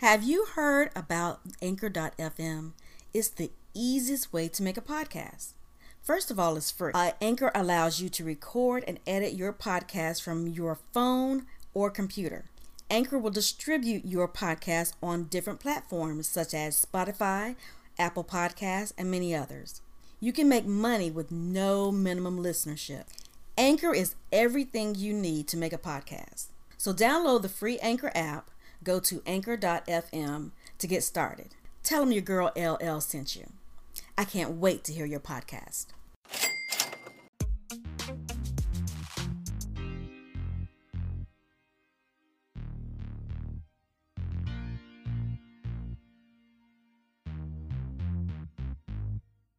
Have you heard about Anchor.fm? It's the easiest way to make a podcast. First of all, it's free. Uh, Anchor allows you to record and edit your podcast from your phone or computer. Anchor will distribute your podcast on different platforms such as Spotify, Apple Podcasts, and many others. You can make money with no minimum listenership. Anchor is everything you need to make a podcast. So download the free Anchor app, go to anchor.fm to get started. Tell them your girl Elle sent you. I can't wait to hear your podcast.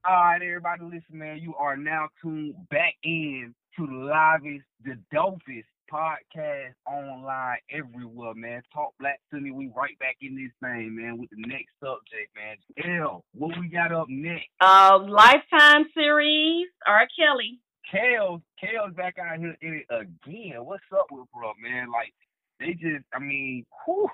All right, everybody, listen, man. You are now tuned back in to the livest, the dopest podcast online everywhere, man. Talk black to me. We right back in this thing, man, with the next subject, man. Elle, what we got up next? Uh, Lifetime series, R. Kelly. Kale's, Kale's back out here in it again. What's up with bro, man? Like, they just, I mean, whew,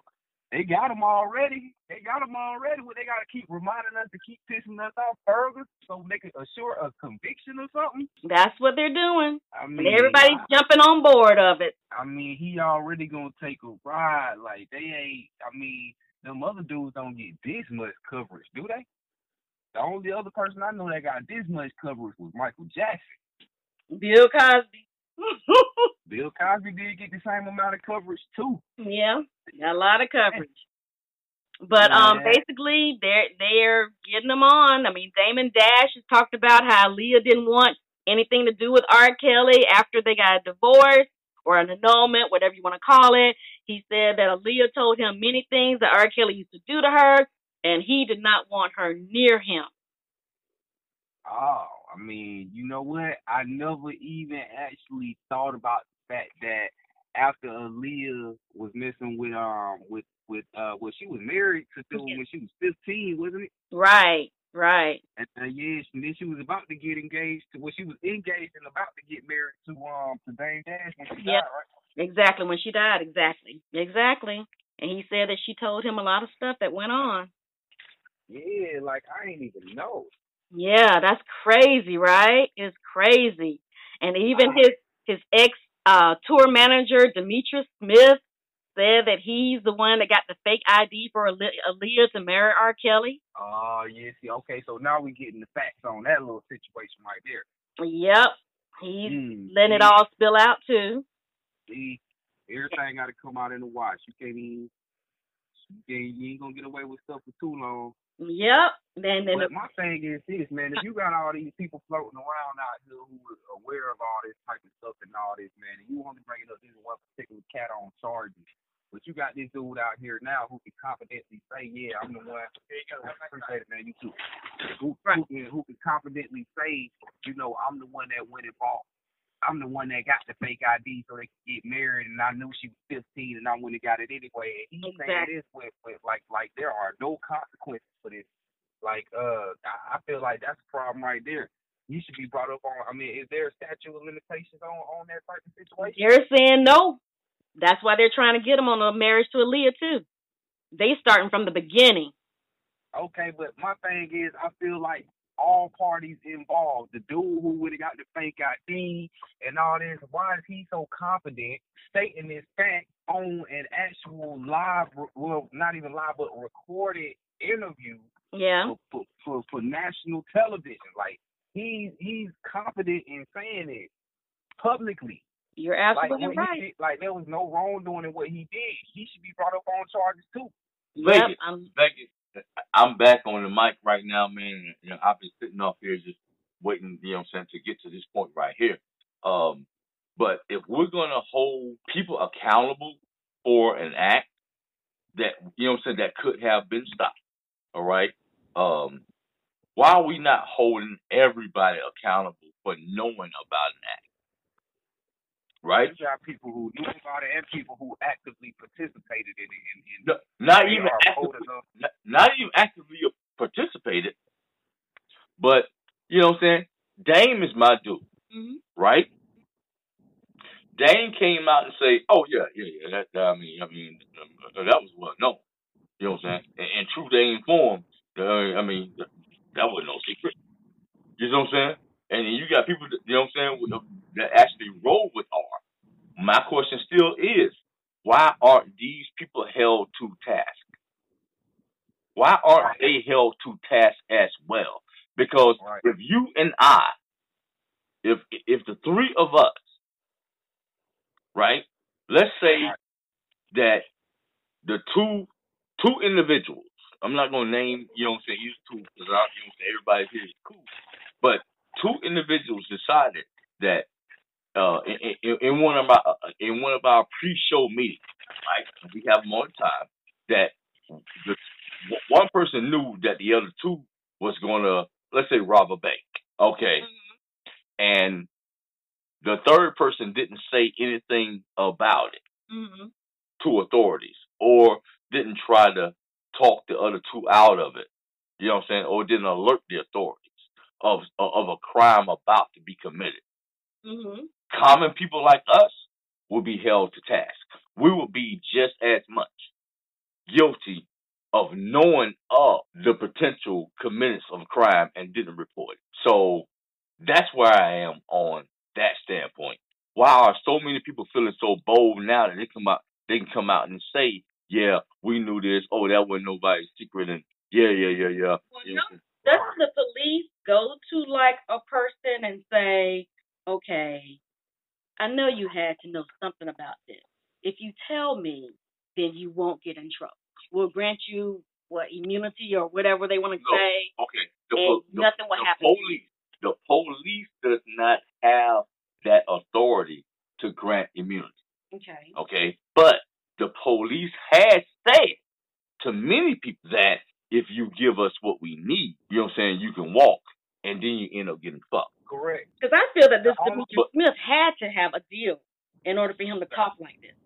they got him already. They got him already. What they got to keep reminding us to keep pissing us off further so they can assure a conviction or something. That's what they're doing. I And mean, everybody's I, jumping on board of it. I mean, he already gonna take a ride. Like they ain't. I mean, them other dudes don't get this much coverage, do they? The only other person I know that got this much coverage was Michael Jackson. Bill Cosby. Bill Cosby did get the same amount of coverage too. yeah, a lot of coverage. But um, basically, they're they're getting them on. I mean, Damon Dash has talked about how Leah didn't want anything to do with R. Kelly after they got a divorce or an annulment, whatever you want to call it. He said that Aaliyah told him many things that R. Kelly used to do to her, and he did not want her near him. Oh, I mean, you know what? I never even actually thought about the fact that after Aaliyah was messing with um with with uh well she was married to dude when she was fifteen, wasn't it? Right, right. And uh, yeah, she, then she was about to get engaged to well she was engaged and about to get married to um to Dame Dash when she Yep. died, right? Exactly, when she died, exactly. Exactly. And he said that she told him a lot of stuff that went on. Yeah, like I ain't even know. Yeah, that's crazy, right? It's crazy. And even Wow. his his ex uh tour manager Demetrius Smith said that he's the one that got the fake ID for Ale- Aaliyah to marry R. Kelly. Oh yeah, see, okay, so now we're getting the facts on that little situation right there. Yep. He's Mm, letting it all spill out too. See, everything got to come out in the wash. You can't even, you, you ain't gonna get away with stuff for too long. Yep. And then But my thing is this, man. If you got all these people floating around out here who are aware of all this type of stuff and all this, man, and you only bringing up this one particular cat on charges, but you got this dude out here now who can confidently say, "Yeah, I'm the one." I appreciate it, man. You too. Who, Right. who, can, who can confidently say, you know, I'm the one that went involved. I'm the one that got the fake ID so they could get married, and I knew she was 15, and I went and got it anyway. And he's saying Exactly. this with, with like, like there are no consequences for this. Like, uh, I, I feel like that's a problem right there. You should be brought up on. I mean, is there a statute of limitations on on that type of situation? They're saying no. That's why they're trying to get him on a marriage to Aaliyah too. They starting from the beginning. Okay, but my thing is, I feel like all parties involved, the dude who would have got the fake ID and all this, why is he so confident stating this fact on an actual live, well, not even live, but recorded interview Yeah. for, for, for, for national television? Like, he's he's confident in saying it publicly. You're Like, absolutely when right. did, like there was no wrongdoing in what he did. He should be brought up on charges too. Yep. Vegas, I'm, Vegas, I'm back on the mic right now, man. You know, I've been sitting off here just waiting, you know what I'm saying, to get to this point right here. Um, but if we're gonna hold people accountable for an act that you know what I'm saying that could have been stopped, all right? Um, why are we not holding everybody accountable for knowing about an act? Right? You got people who knew about it and people who actively participated in it. And, and No, not even actively, not, not even actively participated, but you know what I'm saying. Dame is my dude, mhm. right? Dame came out and say, "Oh yeah, yeah, yeah. That, that I mean, I mean, um, that was well known." You know what I'm saying? And true, they informed. Uh, I mean, that was no secret. You know what I'm saying? And you got people, that, you know what I'm saying, that actually roll with R. My question still is, why aren't these people held to task? Why aren't they held to task as well? Because Right. if you and I, if if the three of us, right, let's say that the two two individuals, I'm not gonna name, you know what I'm saying, these two because I, you know what I'm everybody here is cool, but two individuals decided that uh, in, in, in one of our uh, in one of our pre-show meetings, right? We have more time. That the one person knew that the other two was going to, let's say, rob a bank. Okay, and the third person didn't say anything about it Mm-hmm. to authorities, or didn't try to talk the other two out of it. You know what I'm saying? Or didn't alert the authorities of of a crime about to be committed Mm-hmm. Common people like us will be held to task. We will be just as much guilty of knowing of the potential committance of a crime and didn't report it. So that's where I am on that standpoint. Why are so many people feeling so bold now that they come out they can come out and say, Yeah, we knew this, oh that wasn't nobody's secret and yeah, yeah, yeah, yeah. Well, You no, doesn't the police go to like a person and say, okay, I know you had to know something about this. If you tell me, then you won't get in trouble. We'll grant you what immunity or whatever they want to No. say. Okay. The, And the, nothing will the happen. Police, the police does not have that authority to grant immunity. Okay. Okay, but the police has said to many people that if you give us what we need, you know what I'm saying, you can walk, and then you end up getting fucked. Correct. Because I feel that this The Demetrius Smith had to have a deal in order for him to talk like this.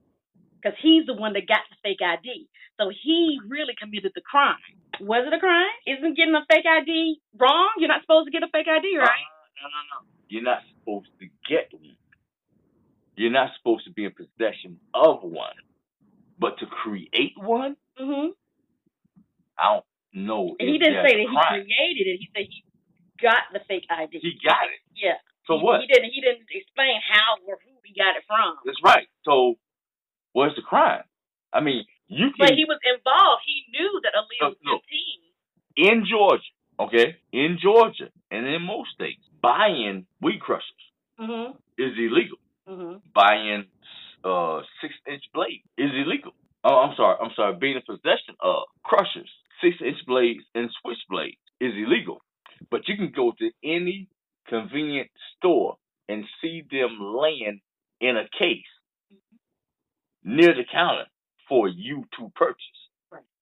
Because he's the one that got the fake ID. So he really committed the crime. Was it a crime? Isn't getting a fake ID wrong? You're not supposed to get a fake ID, right? Uh, no, no, no. You're not supposed to get one. You're not supposed to be in possession of one, but to create one, Mm-hmm. I don't know. And he didn't say that he created it. He said he got the fake ID. He got it. yeah. So he, what? He didn't. He didn't explain how or who he got it from. That's right. So what's the crime? I mean, you can But he was involved. He knew that Aaliyah was No, no. 15. in Georgia, okay, in Georgia and in most states, buying weed crushers Mm-hmm. is illegal. Mm-hmm. Buying uh six inch blade is illegal. Oh, I'm sorry, I'm sorry. Being in possession of crushers, six inch blades and switchblades is illegal. But you can go to any convenient store and see them laying in a case near the counter for you to purchase.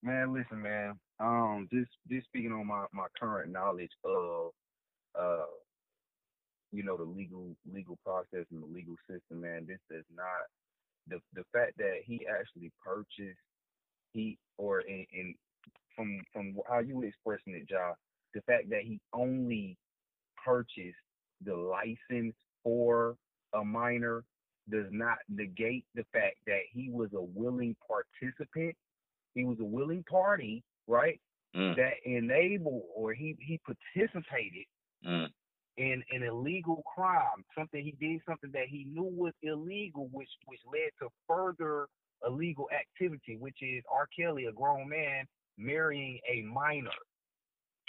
Man, listen, man. Um, just just speaking on my my current knowledge of uh, you know, the legal legal process and the legal system, man. This does not the the fact that he actually purchased he or in, in from from how you were expressing it, Jah, the fact that he only purchased the license for a minor does not negate the fact that he was a willing participant. He was a willing party, right? Mm, That enabled or he he participated mm, in an illegal crime, something he did something that he knew was illegal, which which led to further illegal activity, which is R. Kelly, a grown man, marrying a minor.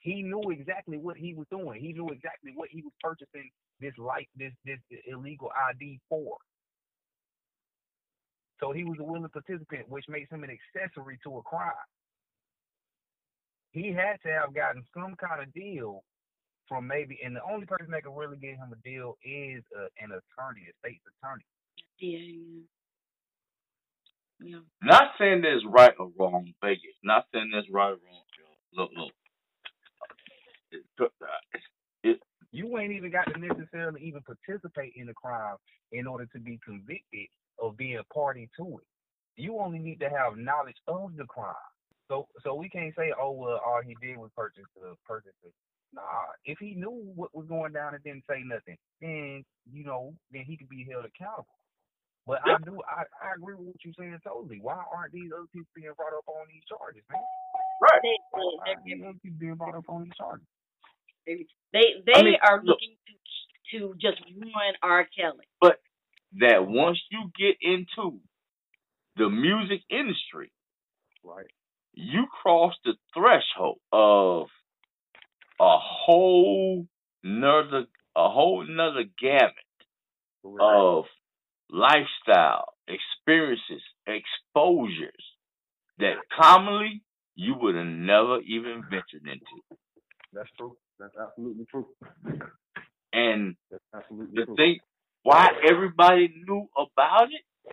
He knew exactly what he was doing. He knew exactly what he was purchasing this like this this illegal ID for. So he was a willing participant, which makes him an accessory to a crime. He had to have gotten some kind of deal from maybe, and the only person that could really get him a deal is uh, an attorney, a state's attorney. Yeah. Yeah. Yeah. Not saying there's right or wrong, Vegas. Not saying there's right or wrong. yo. Look, look. It, uh, it, You ain't even got to necessarily even participate in the crime in order to be convicted of being a party to it. You only need to have knowledge of the crime. So, so we can't say, oh well, all he did was purchase the purchase it. Nah, if he knew what was going down and didn't say nothing, then you know, then he could be held accountable. But I do, I, I agree with what you're saying totally. Why aren't these other people being brought up on these charges, man? Right. They, Why they, you want to be brought up on these charges? They, they, they mean, are look. looking to to just ruin R. Kelly. But that once you get into the music industry, Right. you cross the threshold of a whole nother a whole nother gamut Correct. of lifestyle experiences, exposures that commonly you would have never even ventured into. That's true. That's absolutely true. And That's absolutely the true. thing why everybody knew about it,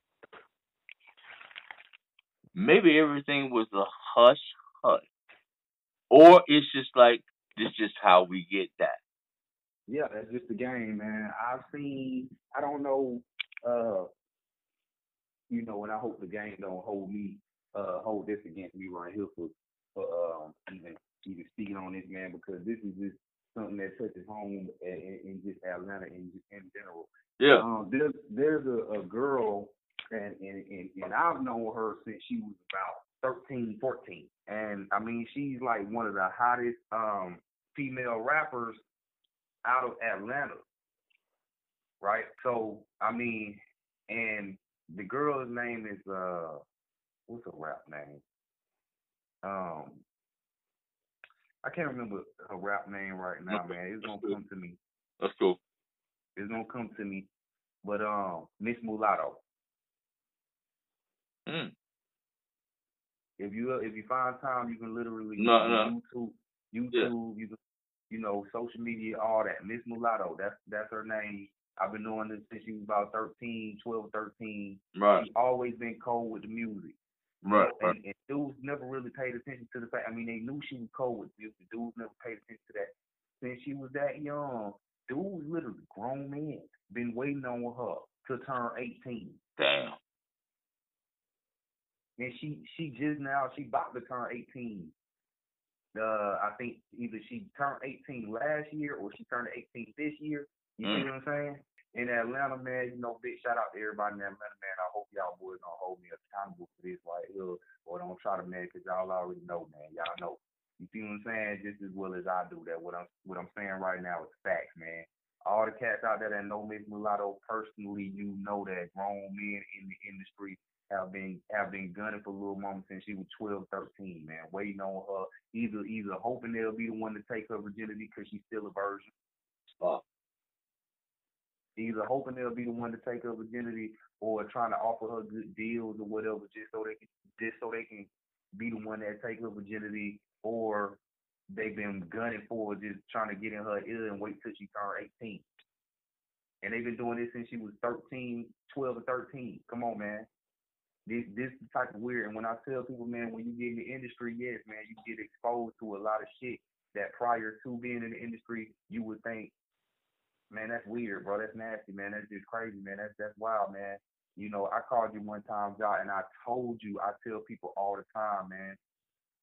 maybe everything was a hush hush. Or it's just like this just how we get that. Yeah, that's just the game, man. I've seen. I don't know. Uh, you know, and I hope the game don't hold me, uh, hold this against me right here for, for um, even even speaking on this, man, because this is just something that touches home in, in, just Atlanta in in general. Yeah. Um, there's there's a, a girl, and, and and and I've known her since she was about 13, 14. and I mean she's like one of the hottest um female rappers out of Atlanta, right? So I mean, and the girl's name is uh, what's her rap name? Um, I can't remember her rap name right now, man. It's gonna come to me. That's cool. It's gonna come to me. But um, Miss Mulatto. Mm. If you if you find time, you can literally No, no. YouTube, YouTube, you can, you know, social media, all that. Miss Mulatto, that's that's her name. I've been knowing this since she was about 13, 12, 13. Right. She's always been cold with the music. Right. Right. And, and dudes never really paid attention to the fact. I mean, they knew she was cold with music. Dudes never paid attention to that. Since she was that young, dudes literally grown men been waiting on her to turn 18. Damn. and she she just now she about to turn 18. Uh, I think either she turned 18 last year or she turned 18 this year. You see Mm. what I'm saying? In Atlanta, man, you know, big shout out to everybody in Atlanta, man. I hope y'all boys don't hold me accountable for this right here, or don't try to, man, because y'all already know, man. Y'all know. You see what I'm saying? Just as well as I do that. What I'm what I'm saying right now is facts, man. All the cats out there that know Miss Mulatto personally, you know that grown men in the industry have been have been gunning for Lil Mama since she was 12, 13, man, waiting on her, either either hoping they'll be the one to take her virginity because she's still a virgin, Oh. Either hoping they'll be the one to take her virginity or trying to offer her good deals or whatever just so they can just so they can be the one that take her virginity or they've been gunning for just trying to get in her ear and wait till she turn 18. And they've been doing this since she was 13, 12 or 13. Come on, man. This this type of weird. And when I tell people, man, when you get in the industry, yes, man, you get exposed to a lot of shit that prior to being in the industry, you would think, man, that's weird, bro. That's nasty, man. That's just crazy, man. That's that's wild, man. You know, I called you one time, Jot, and I told you, I tell people all the time, man.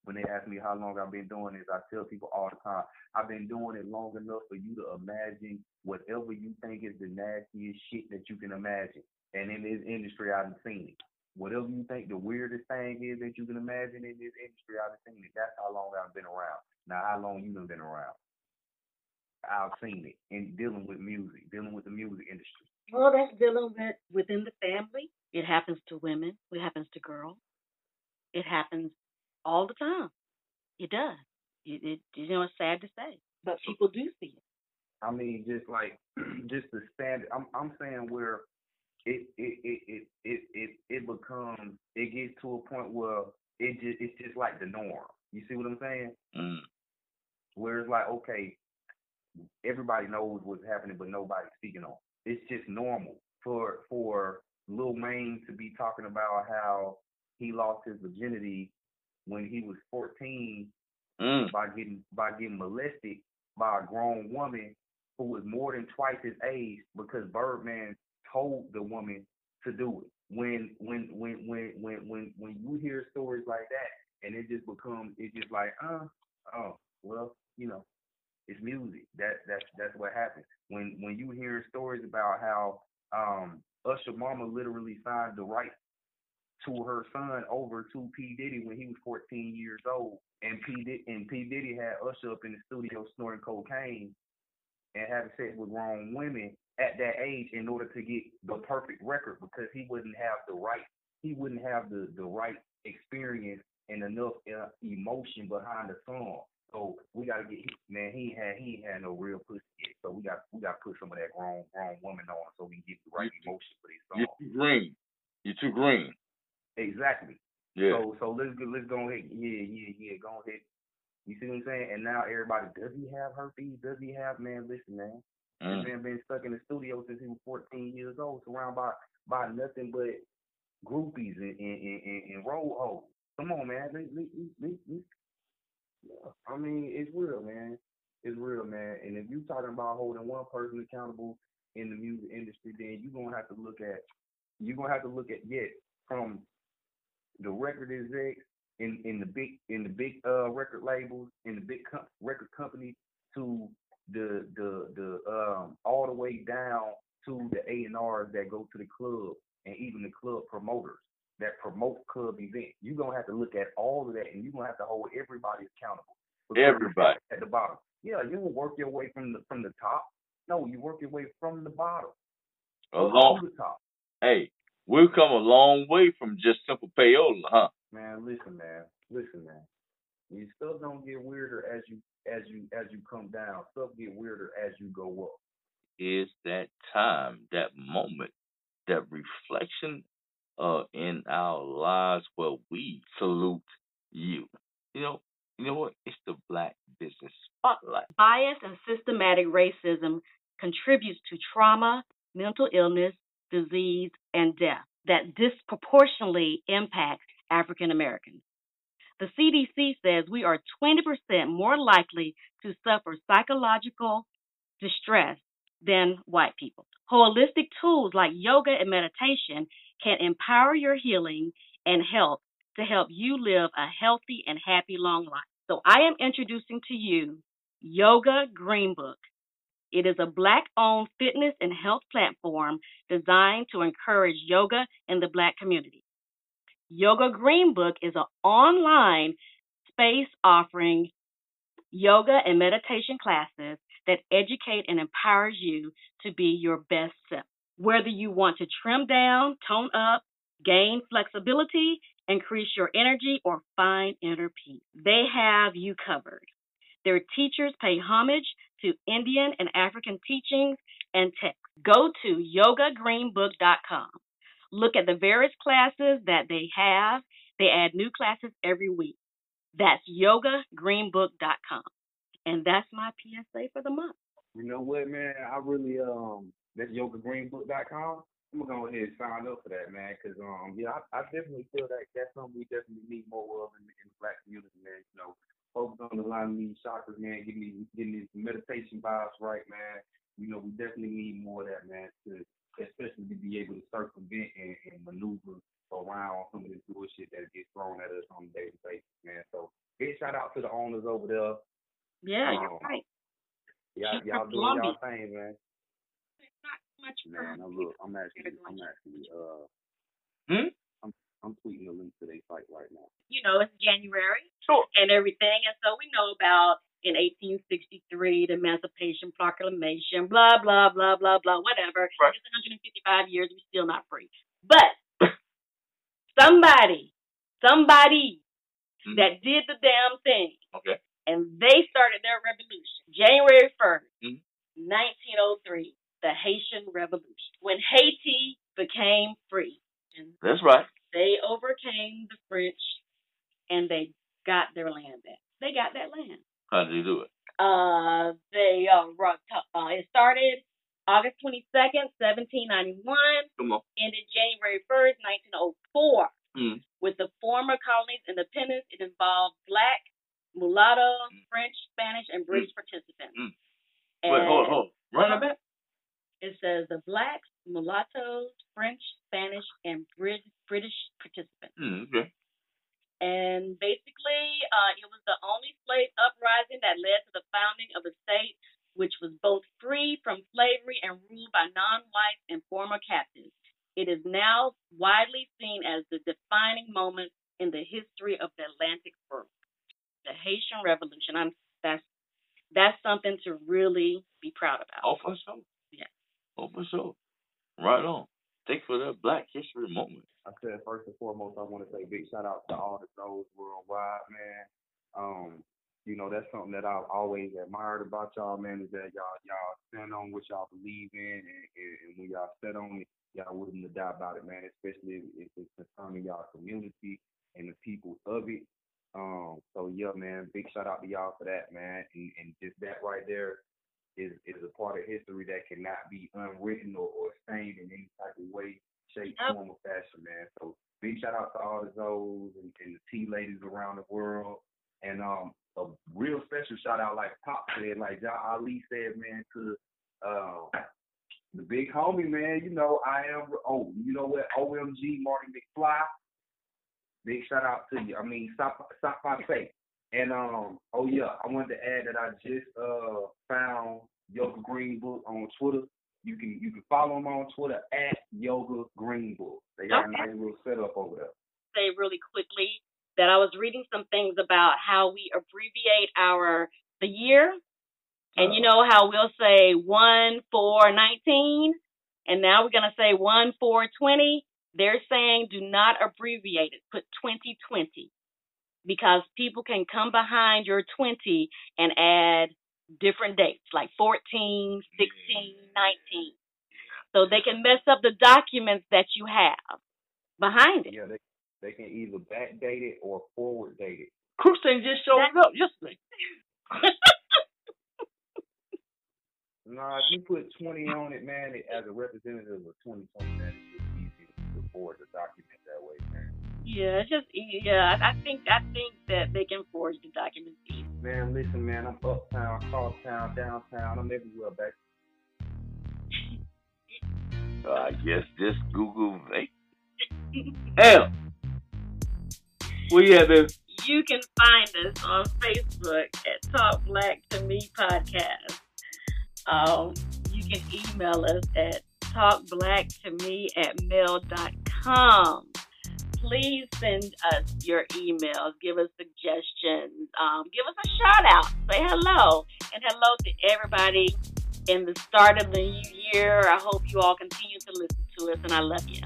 When they ask me how long I've been doing this, I tell people all the time, I've been doing it long enough for you to imagine whatever you think is the nastiest shit that you can imagine. And in this industry, I've seen it. Whatever you think the weirdest thing is that you can imagine in this industry, I've seen it. That's how long I've been around. Now, how long you done been around? I've seen it in dealing with music, dealing with the music industry. Well, that's dealing with within the family. It happens to women. It happens to girls. It happens all the time. It does. It, it you know it's sad to say, but people do see it. I mean, just like just the standard. I'm I'm saying where it it it it it it, it becomes it gets to a point where it just it's just like the norm. You see what I'm saying? Mm. Where it's like okay, everybody knows what's happening, but nobody's speaking on. it. It's just normal for for Lil Wayne to be talking about how he lost his virginity when he was 14 Mm. by getting by getting molested by a grown woman who was more than twice his age because Birdman told the woman to do it. When when when when when when when you hear stories like that and it just becomes it's just like uh oh well you know it's music. That that's that's what happens when when you hear stories about how um Usher Mama literally signed the right to her son over to P. Diddy when he was 14 years old, and P. Diddy, and P. Diddy had Usher up in the studio snorting cocaine and having sex with grown women at that age in order to get the perfect record because he wouldn't have the right he wouldn't have the the right experience and enough uh, emotion behind the song. So we gotta get man. He had he had no real pussy yet. So we got we got to put some of that grown grown woman on so we can get the right emotion for these songs. You're too green. You're too green. Exactly. Yeah. So so let's go let's go ahead. Yeah yeah yeah. Go ahead. You see what I'm saying? And now everybody, does he have herpes? Does he have man? Listen, man. Mm. This man been stuck in the studio since he was 14 years old, surrounded by by nothing but groupies and and, and, and road hoes. Come on, man. Let- let- let- let- yeah. I mean, it's real, man. It's real, man. And if you're talking about holding one person accountable in the music industry, then you're gonna have to look at you're gonna have to look at yet from the record execs in in the big in the big uh record labels in the big com- record companies to the the the um all the way down to the A and R's that go to the club and even the club promoters that promote club events. You're gonna have to look at all of that and you're gonna have to hold everybody accountable. Everybody. at the bottom. Yeah, you don't work your way from the from the top. No, you work your way from the bottom. A to long, the top. hey, we've come a long way from just simple payola, huh? Man, listen, man. Listen, man. You stuff don't get weirder as you as you as you come down. Stuff get weirder as you go up. Is that time, that moment, that reflection uh in our lives where we salute you. You know, you know what? It's the black business spotlight. Bias and systematic racism contributes to trauma, mental illness, disease, and death that disproportionately impacts African Americans. The CDC says we are 20% more likely to suffer psychological distress than white people. Holistic tools like yoga and meditation can empower your healing and health to help you live a healthy and happy long life. So I am introducing to you Yoga Green Book. It is a black owned fitness and health platform designed to encourage yoga in the black community. Yoga Green Book is an online space offering yoga and meditation classes that educate and empowers you to be your best self. Whether you want to trim down, tone up, gain flexibility, increase your energy, or find inner peace, they have you covered. Their teachers pay homage to Indian and African teachings and texts. Go to yogagreenbook.com. Look at the various classes that they have. They add new classes every week. That's yogagreenbook.com. And that's my PSA for the month. You know what, man? I really um that's yogagreenbook.com. I'm gonna go ahead and sign up for that, man, because um yeah, I, I definitely feel that that's something we definitely need more of in, in the black community, man. You know, focus on the line of these chakras, man, getting these getting these meditation vibes right, man. You know, we definitely need more of that, man, to especially to be able to circumvent and, and maneuver around some of this bullshit that gets thrown at us on a daily basis, man. So big shout out to the owners over there. Yeah, you're Um, right. Y'all y'all doing y'all thing, man. Much Man, I'm look, I'm actually, I'm actually, uh, Hmm? I'm, I'm tweeting the link to their site right now. you know, it's January Sure. and everything. And so we know about in 1863, the Emancipation Proclamation, blah, blah, blah, blah, blah, whatever. Right. It's 155 years, we're still not free. But somebody, somebody Mhm. that did the damn thing, Okay. and they started their revolution January 1st, Mhm. 1903, the Haitian Revolution, when Haiti became free. And That's right. they overcame the French and they got their land back. They got that land. How did you do it? Uh, they uh, uh it started August 22nd, 1791, Come on. ended January 1st, 1904. Mm. With the former colonies' independence, it involved black, mulatto, French, Spanish, and British participants. Mm. And Wait, hold, hold. Run that back. It says the blacks, mulattoes, French, Spanish, and Brit- British participants. Mm, okay. And basically, uh, it was the only slave uprising that led to the founding of a state which was both free from slavery and ruled by non whites and former captives. It is now widely seen as the defining moment in the history of the Atlantic world. The Haitian Revolution. I'm, that's that's something to really be proud about. Oh, for sure. For sure. Right on. Thanks for that Black History moment. I said first and foremost, I want to say big shout out to all the Zoes worldwide, man. Um, you know, that's something that I've always admired about y'all, man, is that y'all y'all stand on what y'all believe in, and, and, and when y'all set on it, y'all to die about it, man. Especially if it's concerning y'all community and the people of it. Um, so yeah, man, big shout out to y'all for that, man. And, and just that right there is is a part of history that cannot be unwritten or, or stained in any type of way, shape, Yep. form, or fashion, man. So big shout out to all the Zoes and, and the T ladies around the world. And um a real special shout out like Pop said, like Jah Ali said, man, to uh the big homie, man, you know, I am oh, you know what, OMG Marty McFly. Big shout out to you. I mean stop stop by say. And um oh yeah, I wanted to add that I just uh found Yoga Green Book on Twitter. You can you can follow him on Twitter at Yoga Green Book. They got Okay. a nice little setup over there. say really quickly that I was reading some things about how we abbreviate our the year, and you know how we'll say one four nineteen, and now we're gonna say one four twenty. They're saying do not abbreviate it. Put twenty twenty because people can come behind your twenty and add different dates like 14, 16, mm. 19. So they can mess up the documents that you have behind it. Yeah, they they can either backdate it or forward date it. Kristen just showed up yesterday. Nah, if you put 20 on it, man, it, as a representative of 2020, man, it's just easy to forward the document that way, man. Yeah, it's just yeah. I I think I think that they can forge the documents easy. Man, listen, man, I'm uptown, crosstown, downtown, I'm everywhere, back. Uh, I guess just Google. Hey. Hell. Where you at, baby? You can find us on Facebook at Talk Black to Me Podcast. Um, you can email us at talkblacktome at mail.com. Please send us your emails. Give us suggestions. Um, give us a shout out. Say hello. And hello to everybody in the start of the new year. I hope you all continue to listen to us, and I love you.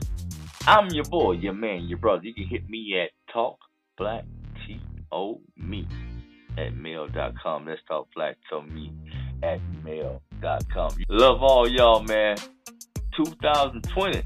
I'm your boy, your man, your brother. You can hit me at talkblacktome at mail.com. Let's talk black to me at mail.com. Love all y'all, man. 2020.